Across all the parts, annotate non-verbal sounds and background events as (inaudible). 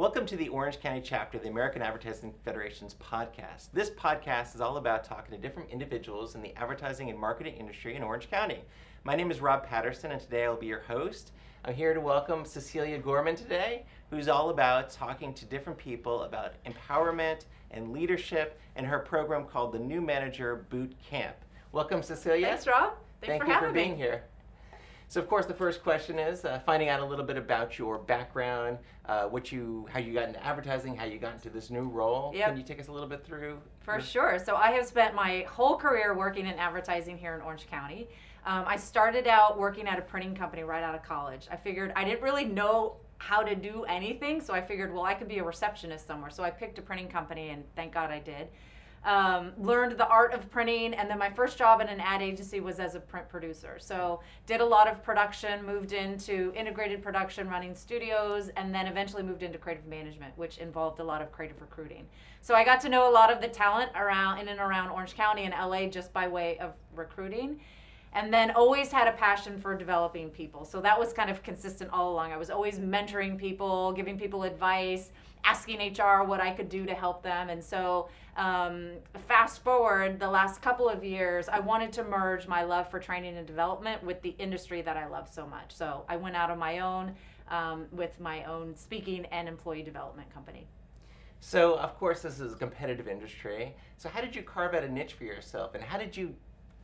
Welcome to the Orange County chapter of the American Advertising Federation's podcast. This podcast is all about talking to different individuals in the advertising and marketing industry in Orange County. My name is Rob Patterson, and today I'll be your host. I'm here to welcome Cecilia Gorman today, who's all about talking to different people about empowerment and leadership and her program called the New Manager Boot Camp. Welcome, Cecilia. Thanks, Rob. Thanks Thank for you having for being me. here. So, of course, the first question is uh, finding out a little bit about your background, uh, what you, how you got into advertising, how you got into this new role. Yep. Can you take us a little bit through? For your- sure. So I have spent my whole career working in advertising here in Orange County. Um, I started out working at a printing company right out of college. I figured I didn't really know how to do anything, so I figured, well, I could be a receptionist somewhere. So I picked a printing company, and thank God I did. Um, learned the art of printing, and then my first job in an ad agency was as a print producer. So did a lot of production, moved into integrated production, running studios, and then eventually moved into creative management, which involved a lot of creative recruiting. So I got to know a lot of the talent around in and around Orange County and LA just by way of recruiting. And then always had a passion for developing people. So that was kind of consistent all along. I was always mentoring people, giving people advice, asking HR what I could do to help them. And so, um, fast forward the last couple of years, I wanted to merge my love for training and development with the industry that I love so much. So I went out on my own um, with my own speaking and employee development company. So, of course, this is a competitive industry. So, how did you carve out a niche for yourself, and how did you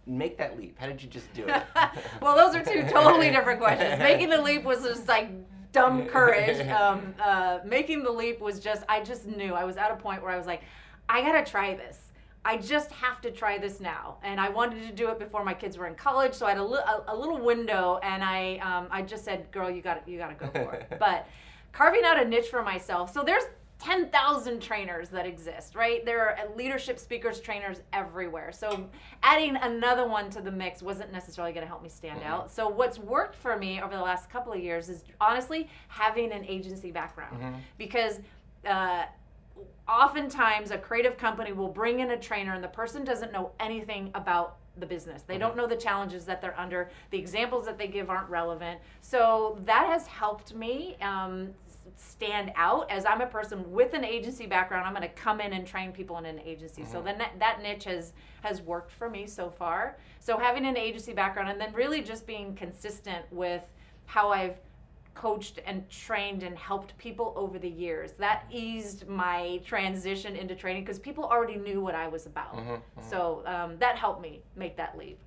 make that leap? How did you just do it? (laughs) well, those are two totally different questions. Making the leap was just like dumb courage. (laughs) Um, uh, making the leap was just, I just knew. I was at a point where I was like, I gotta try this. I just have to try this now. And I wanted to do it before my kids were in college, so I had a, li- a, a little window, and I, um, I just said, girl, you gotta—you gotta go for it. (laughs) But carving out a niche for myself. So there's 10,000 trainers that exist, right? There are leadership speakers, trainers everywhere. So adding another one to the mix wasn't necessarily going to help me stand Mhm. out. So what's worked for me over the last couple of years is honestly having an agency background Mhm. because uh, oftentimes a creative company will bring in a trainer and the person doesn't know anything about the business. They don't know the challenges that they're under. The examples that they give aren't relevant. So that has helped me um, stand out as I'm a person with an agency background. I'm going to come in and train people in an agency. So Mhm. then that, that niche has has worked for me so far. So having an agency background and then really just being consistent with how I've coached and trained and helped people over the years. That eased my transition into training because people already knew what I was about. Mhm, mhm. So um, that helped me make that leap.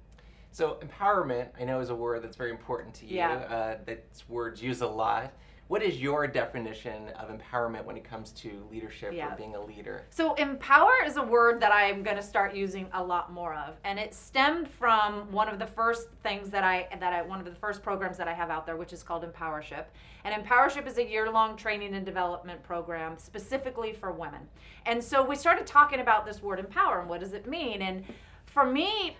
So, empowerment, I know, is a word that's very important to you. Yeah. Uh, that's words used a lot. What is your definition of empowerment when it comes to leadership Yeah. or being a leader? So empower is a word that I'm going to start using a lot more of, and it stemmed from one of the first things that I that I one of the first programs that I have out there, which is called Empowership. And Empowership is a year-long training and development program specifically for women. And so we started talking about this word empower and what does it mean? And for me,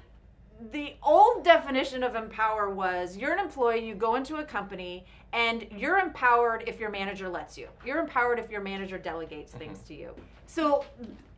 the old definition of empower was you're an employee, you go into a company, and you're empowered if your manager lets you. You're empowered if your manager delegates things to you. So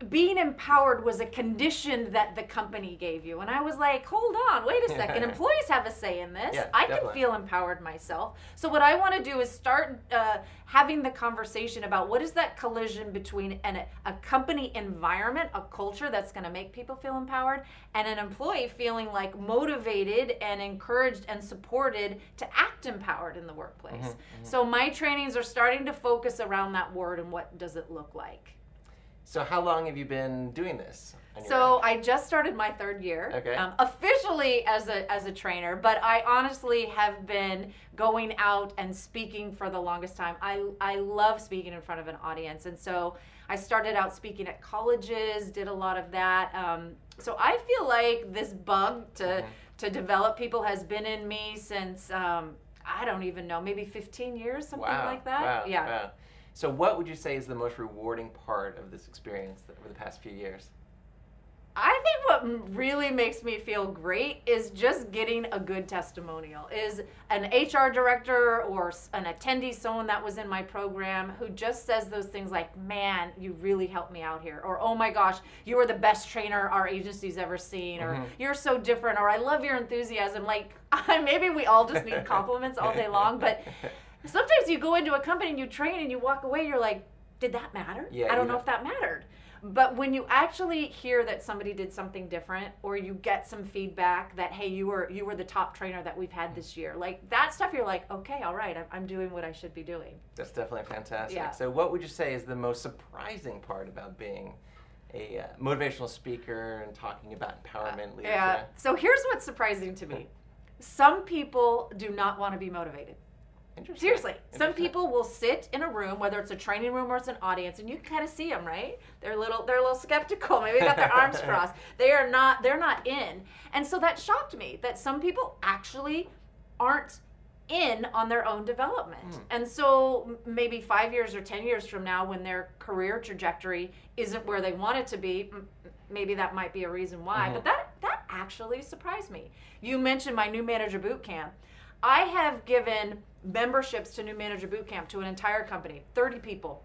being empowered was a condition that the company gave you. And I was like, hold on, wait a (laughs) second. Employees have a say in this. Yeah, I can feel empowered myself. So what I want to do is start uh, having the conversation about what is that collision between an, a company environment, a culture that's going to make people feel empowered, and an employee feeling like motivated and encouraged and supported to act empowered in the workplace. Mhm, So my trainings are starting to focus around that word and what does it look like. So, how long have you been doing this? So? I just started my third year, Okay. um, officially as a as a trainer. But I honestly have been going out and speaking for the longest time. I I love speaking in front of an audience, and so I started out speaking at colleges, did a lot of that. Um, so I feel like this bug to Mhm. to develop people has been in me since um, I don't even know, maybe 15 years, something wow, like that. Wow, yeah. wow. So, what would you say is the most rewarding part of this experience over the past few years? I think what really makes me feel great is just getting a good testimonial. Is an HR director or an attendee, someone that was in my program, who just says those things like, "Man, you really helped me out here," or "Oh my gosh, you are the best trainer our agency's ever seen," or Mhm. "You're so different," or "I love your enthusiasm." Like, (laughs) maybe we all just need compliments all day long, but (laughs) sometimes you go into a company and you train and you walk away, you're like, did that matter? Yeah, I don't you know if that mattered. But when you actually hear that somebody did something different, or you get some feedback that hey, you were you were the top trainer that we've had this year, like that stuff, you're like, okay, all right, I'm, I'm doing what I should be doing. That's definitely fantastic. Yeah. So, what would you say is the most surprising part about being a uh, motivational speaker and talking about empowerment, leadership? Yeah. So here's what's surprising to me: (laughs) some people do not want to be motivated. Seriously, some people will sit in a room, whether it's a training room or it's an audience, and you can kind of see them, right? They're a little, they're a little skeptical. Maybe they got their arms (laughs) crossed. They are not, they're not in, and so that shocked me that some people actually aren't in on their own development. Hmm. And so maybe five years or ten years from now, when their career trajectory isn't where they want it to be, maybe that might be a reason why. Mhm. But that that actually surprised me. You mentioned my new manager boot camp. I have given memberships to new manager boot camp to an entire company, 30 people.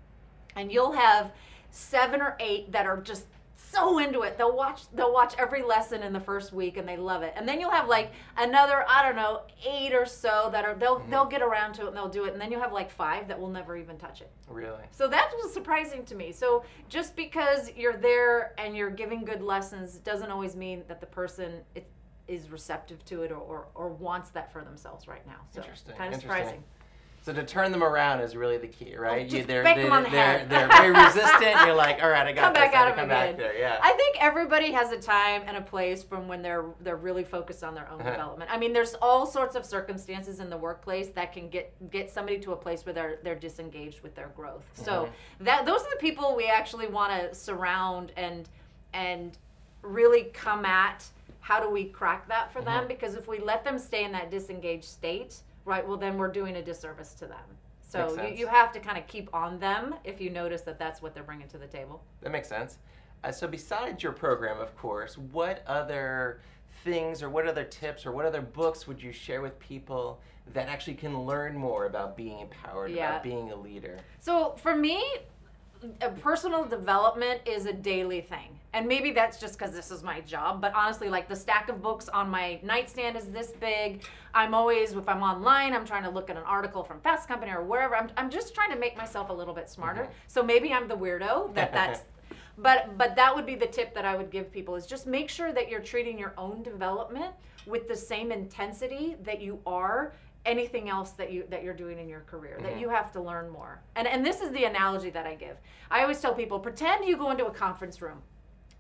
And you'll have seven or eight that are just so into it. They'll watch they'll watch every lesson in the first week and they love it. And then you'll have like another, I don't know, eight or so that are they'll Mhm. they'll get around to it and they'll do it. And then you'll have like five that will never even touch it. Really? So that was surprising to me. So just because you're there and you're giving good lessons doesn't always mean that the person it, is receptive to it or, or, or wants that for themselves right now. So Interesting, kind of surprising. So to turn them around is really the key, right? Oh, just they're, they, them on the they're, head. they're very resistant. You're like, all right, I got to Come this. back I at have to 'em come back there. Yeah. I think everybody has a time and a place from when they're they're really focused on their own Uh-huh. (laughs) development. I mean, there's all sorts of circumstances in the workplace that can get get somebody to a place where they're they're disengaged with their growth. So that those are the people we actually want to surround and and really come at how do we crack that for them Mhm. because if we let them stay in that disengaged state, right, well then we're doing a disservice to them. So you, you have to kind of keep on them if you notice that that's what they're bringing to the table. That makes sense. Uh, so besides your program, of course, what other things or what other tips or what other books would you share with people that actually can learn more about being empowered, Yeah. about being a leader? So for me, personal development is a daily thing. And maybe that's just because this is my job, but honestly, like the stack of books on my nightstand is this big. I'm always, if I'm online, I'm trying to look at an article from Fast Company or wherever. I'm, I'm just trying to make myself a little bit smarter. Mhm. So maybe I'm the weirdo that that's. (laughs) But but that would be the tip that I would give people is just make sure that you're treating your own development with the same intensity that you are anything else that you that you're doing in your career that Mhm. you have to learn more and and this is the analogy that i give i always tell people pretend you go into a conference room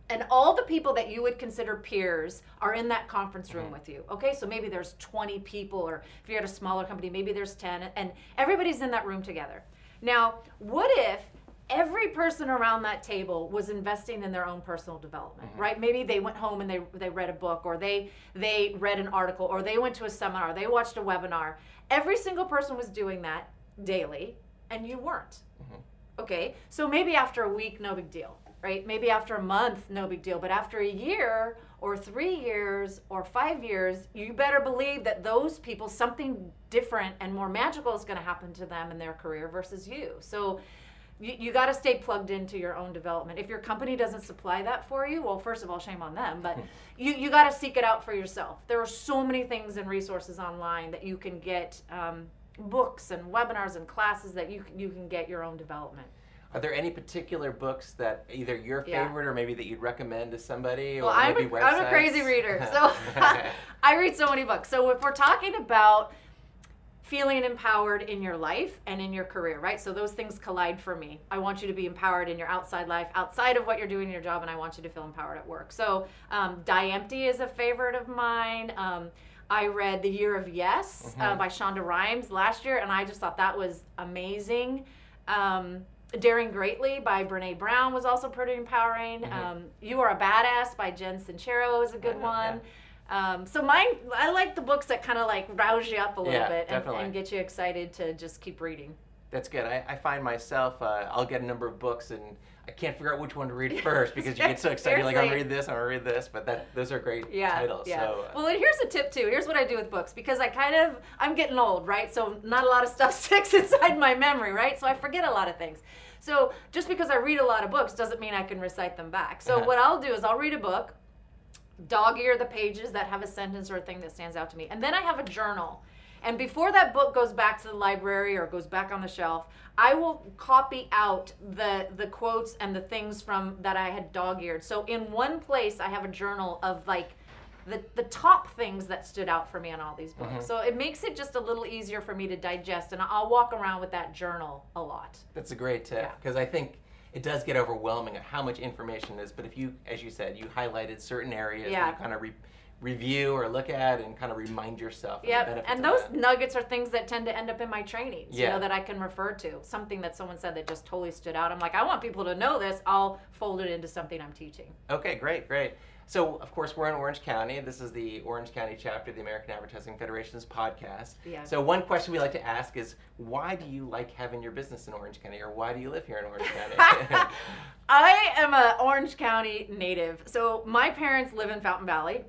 and all the people that you would consider peers are in that conference room Mhm. with you okay so maybe there's 20 people or if you're at a smaller company maybe there's 10 and everybody's in that room together now what if every person around that table was investing in their own personal development Mhm. right? Maybe they went home and they, they read a book or they they read an article or they went to a seminar they watched a webinar. Every single person was doing that daily and you weren't. Mhm. okay? So maybe after a week no big deal right? Maybe after a month no big deal but after a year or three years or five years you better believe that those people something different and more magical is going to happen to them in their career versus you. So you, you got to stay plugged into your own development if your company doesn't supply that for you well first of all shame on them but (laughs) you, you got to seek it out for yourself there are so many things and resources online that you can get um, books and webinars and classes that you, can- you can get your own development Are there any particular books that either your Yeah. favorite or maybe that you'd recommend to somebody? well or I'm maybe a, I'm a crazy reader (laughs) so (laughs) i read so many books so if we're talking about feeling empowered in your life and in your career, right? So those things collide for me. I want you to be empowered in your outside life, outside of what you're doing in your job, and I want you to feel empowered at work. So um, Die Empty is a favorite of mine. Um, I read The Year of Yes uh, Mhm. by Shonda Rhimes last year, and I just thought that was amazing. Um, Daring Greatly by Brene Brown was also pretty empowering. Mhm. Um, you Are a Badass by Jen Sincero is a good Uh-huh, yeah. Um, so mine, I like the books that kind of like rouse you up a little Yeah, bit and, and get you excited to just keep reading. That's good. I, I find myself, uh, I'll get a number of books and I can't figure out which one to read (laughs) first because you get so excited. You're like, I'm Seriously. read this, I'm gonna read this. But that those are great Yeah, titles. yeah. So, uh, well, and here's a tip too. Here's what I do with books because I kind of I'm getting old, right? So not a lot of stuff (laughs) sticks inside my memory, right? So I forget a lot of things. So just because I read a lot of books doesn't mean I can recite them back. So Uh-huh. what I'll do is I'll read a book, dog ear the pages that have a sentence or a thing that stands out to me, and then I have a journal. And before that book goes back to the library or goes back on the shelf, I will copy out the the quotes and the things from that I had dog-eared. So in one place I have a journal of like the, the top things that stood out for me on all these books. Mm-hmm. So it makes it just a little easier for me to digest and I'll walk around with that journal a lot. That's a great tip Yeah. because I think it does get overwhelming of how much information is. But if you, as you said, you highlighted certain areas Yeah. that you kind of re- review or look at and kind of remind yourself. of the Yep, and those nuggets are things that tend to end up in my trainings, you Yeah. know, that I can refer to. Something that someone said that just totally stood out. I'm like, I want people to know this. I'll fold it into something I'm teaching. Okay, great, great. So, of course, we're in Orange County. This is the Orange County chapter of the American Advertising Federation's podcast. Yeah. So, one question we like to ask is why do you like having your business in Orange County or why do you live here in Orange County? (laughs) I am an Orange County native. So my parents live in Fountain Valley.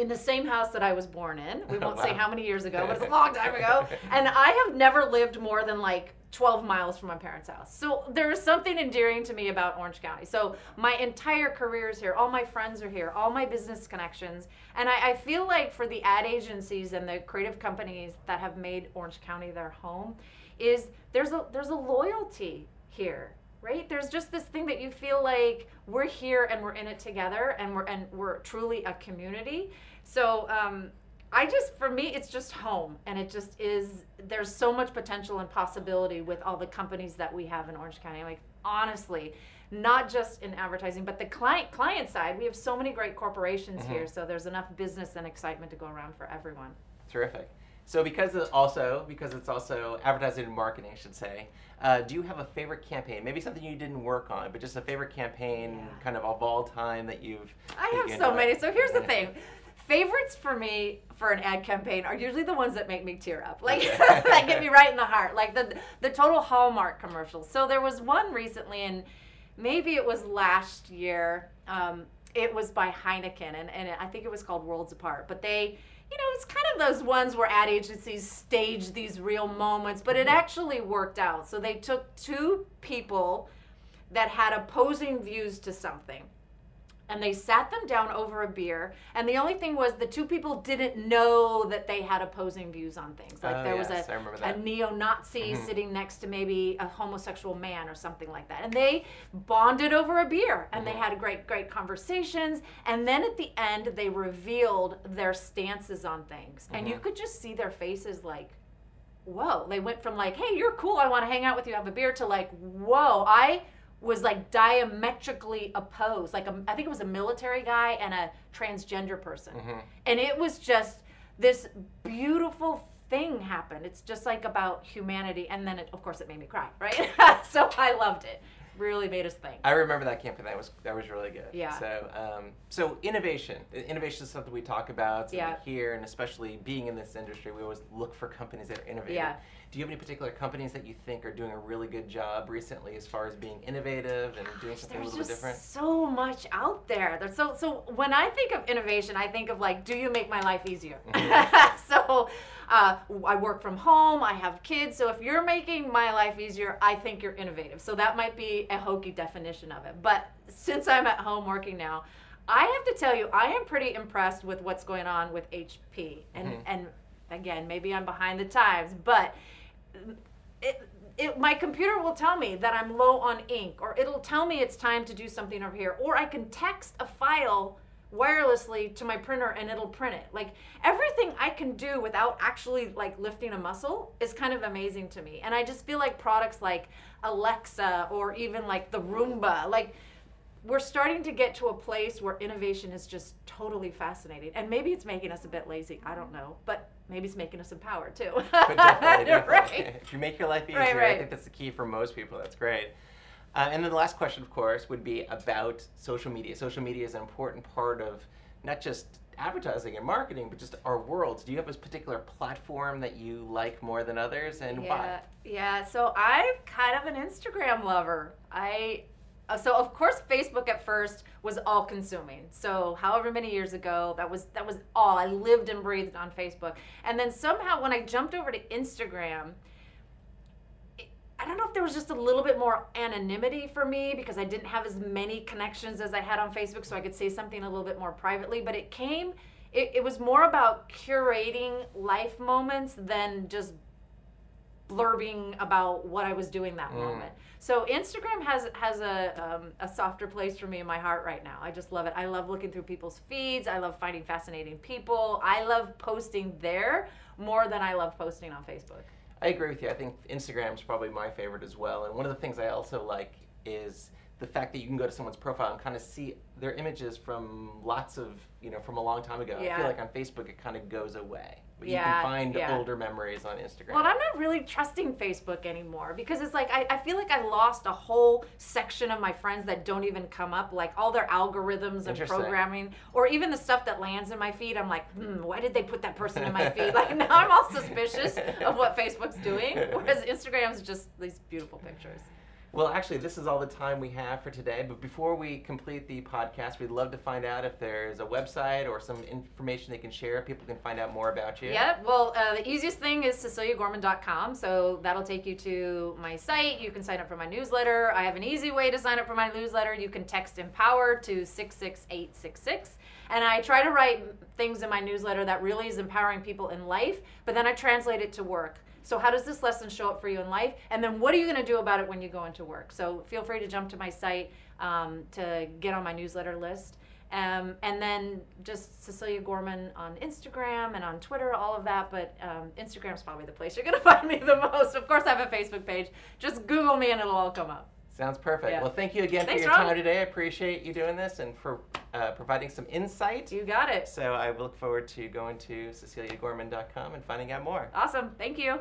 In the same house that I was born in. We won't (laughs) say how many years ago, but it's a long time ago. (laughs) And I have never lived more than like 12 miles from my parents' house. So there is something endearing to me about Orange County. So my entire career is here. All my friends are here. All my business connections. And I, I feel like for the ad agencies and the creative companies that have made Orange County their home, is there's a there's a loyalty here right there's just this thing that you feel like we're here and we're in it together and we're and we're truly a community so um I just, for me, it's just home, and it just is. There's so much potential and possibility with all the companies that we have in Orange County. Like honestly, not just in advertising, but the client client side. We have so many great corporations here, so there's enough business and excitement to go around for everyone. Terrific. So, because also because it's also advertising and marketing, I should say. Uh, do you have a favorite campaign? Maybe something you didn't work on, but just a favorite campaign, Yeah. kind of of all time that you've. I that have you so many. So here's the thing. Favorites for me for an ad campaign are usually the ones that make me tear up. Like Okay. (laughs) that get me right in the heart. Like the the total Hallmark commercials. So there was one recently and maybe it was last year. Um, it was by Heineken and, and I think it was called Worlds Apart. But they you know, it's kind of those ones where ad agencies stage these real moments, but it actually worked out. So they took two people that had opposing views to something and they sat them down over a beer and the only thing was the two people didn't know that they had opposing views on things like Oh, there yes, was a, a neo-nazi Mhm. sitting next to maybe a homosexual man or something like that and they bonded over a beer and they Mhm. had great great conversations and then at the end they revealed their stances on things and you Mhm. could just see their faces like whoa they went from like hey you're cool i want to hang out with you have a beer to like whoa i was like diametrically opposed. Like a, i think it was a military guy and a transgender person. Mhm. and it was just this beautiful thing happened. It's just like about humanity. And then it, of course it made me cry right? (laughs) So i loved it really made us think I remember that campaign. That was that was really good. Yeah. So um, so innovation. Innovation is something we talk about Yeah. here, and especially being in this industry, we always look for companies that are innovative. Yeah. Do you have any particular companies that you think are doing a really good job recently as far as being innovative and doing something a little bit different? so much out there. There's so so when I think of innovation, I think of like, do you make my life easier? Mhm. (laughs) so uh, I work from home. I have kids. So if you're making my life easier, I think you're innovative. So that might be a hokey definition of it. But since I'm at home working now, I have to tell you, I am pretty impressed with what's going on with HP. And Mhm. and again, maybe I'm behind the times, but it, it, my computer will tell me that I'm low on ink, or it'll tell me it's time to do something over here, or I can text a file wirelessly to my printer and it'll print it. Like everything I can do without actually like lifting a muscle is kind of amazing to me. And I just feel like products like Alexa or even like the Roomba, like we're starting to get to a place where innovation is just totally fascinating. And maybe it's making us a bit lazy. I don't know. But maybe it's making us empowered too. But definitely, (laughs) definitely. right. If you make your life easier, Right, I think that's the key for most people. That's great. Uh, and then the last question, of course, would be about social media. Social media is an important part of not just advertising and marketing, but just our worlds. Do you have a particular platform that you like more than others, and yeah, why? Yeah, so I'm kind of an Instagram lover. I uh, so of course Facebook at first was all consuming. So however many years ago, that was that was all. I lived and breathed on Facebook. And then somehow when I jumped over to Instagram, it- I don't know if there was just a little bit more anonymity for me because I didn't have as many connections as I had on Facebook so I could say something a little bit more privately, but it came it, it was more about curating life moments than just blurbing about what I was doing that Mm. moment. So Instagram has has a um, a softer place for me in my heart right now. I just love it. I love looking through people's feeds. I love finding fascinating people. I love posting there more than I love posting on Facebook. I agree with you. I think Instagram's probably my favorite as well. And one of the things I also like is the fact that you can go to someone's profile and kind of see their images from lots of, you know, from a long time ago. I feel like on Facebook it kind of goes away. But you Yeah, can find yeah. older memories on Instagram. Well, I'm not really trusting Facebook anymore because it's like I, I feel like I lost a whole section of my friends that don't even come up, like all their algorithms and programming, or even the stuff that lands in my feed. I'm like, hmm, why did they put that person in my feed? (laughs) Like now I'm all suspicious of what Facebook's doing, (laughs) whereas Instagram's just these beautiful pictures. Well, actually, this is all the time we have for today. But before we complete the podcast, we'd love to find out if there's a website or some information they can share. People can find out more about you. Yep. Well, uh, the easiest thing is ceciliagorman.com. So that'll take you to my site. You can sign up for my newsletter. I have an easy way to sign up for my newsletter. You can text Empower to 66866. And I try to write things in my newsletter that really is empowering people in life, but then I translate it to work. So, how does this lesson show up for you in life? And then, what are you going to do about it when you go into work? So, feel free to jump to my site um, to get on my newsletter list. Um, and then just Cecilia Gorman on Instagram and on Twitter, all of that. But um, Instagram's probably the place you're going (laughs) to find me the most. Of course, I have a Facebook page. Just Google me and it'll all come up. Sounds perfect. Yeah. Well, thank you again Thanks, for your Rob. time today. I appreciate you doing this and for uh, providing some insight. You got it. So I look forward to going to ceciliagorman.com and finding out more. Awesome. Thank you.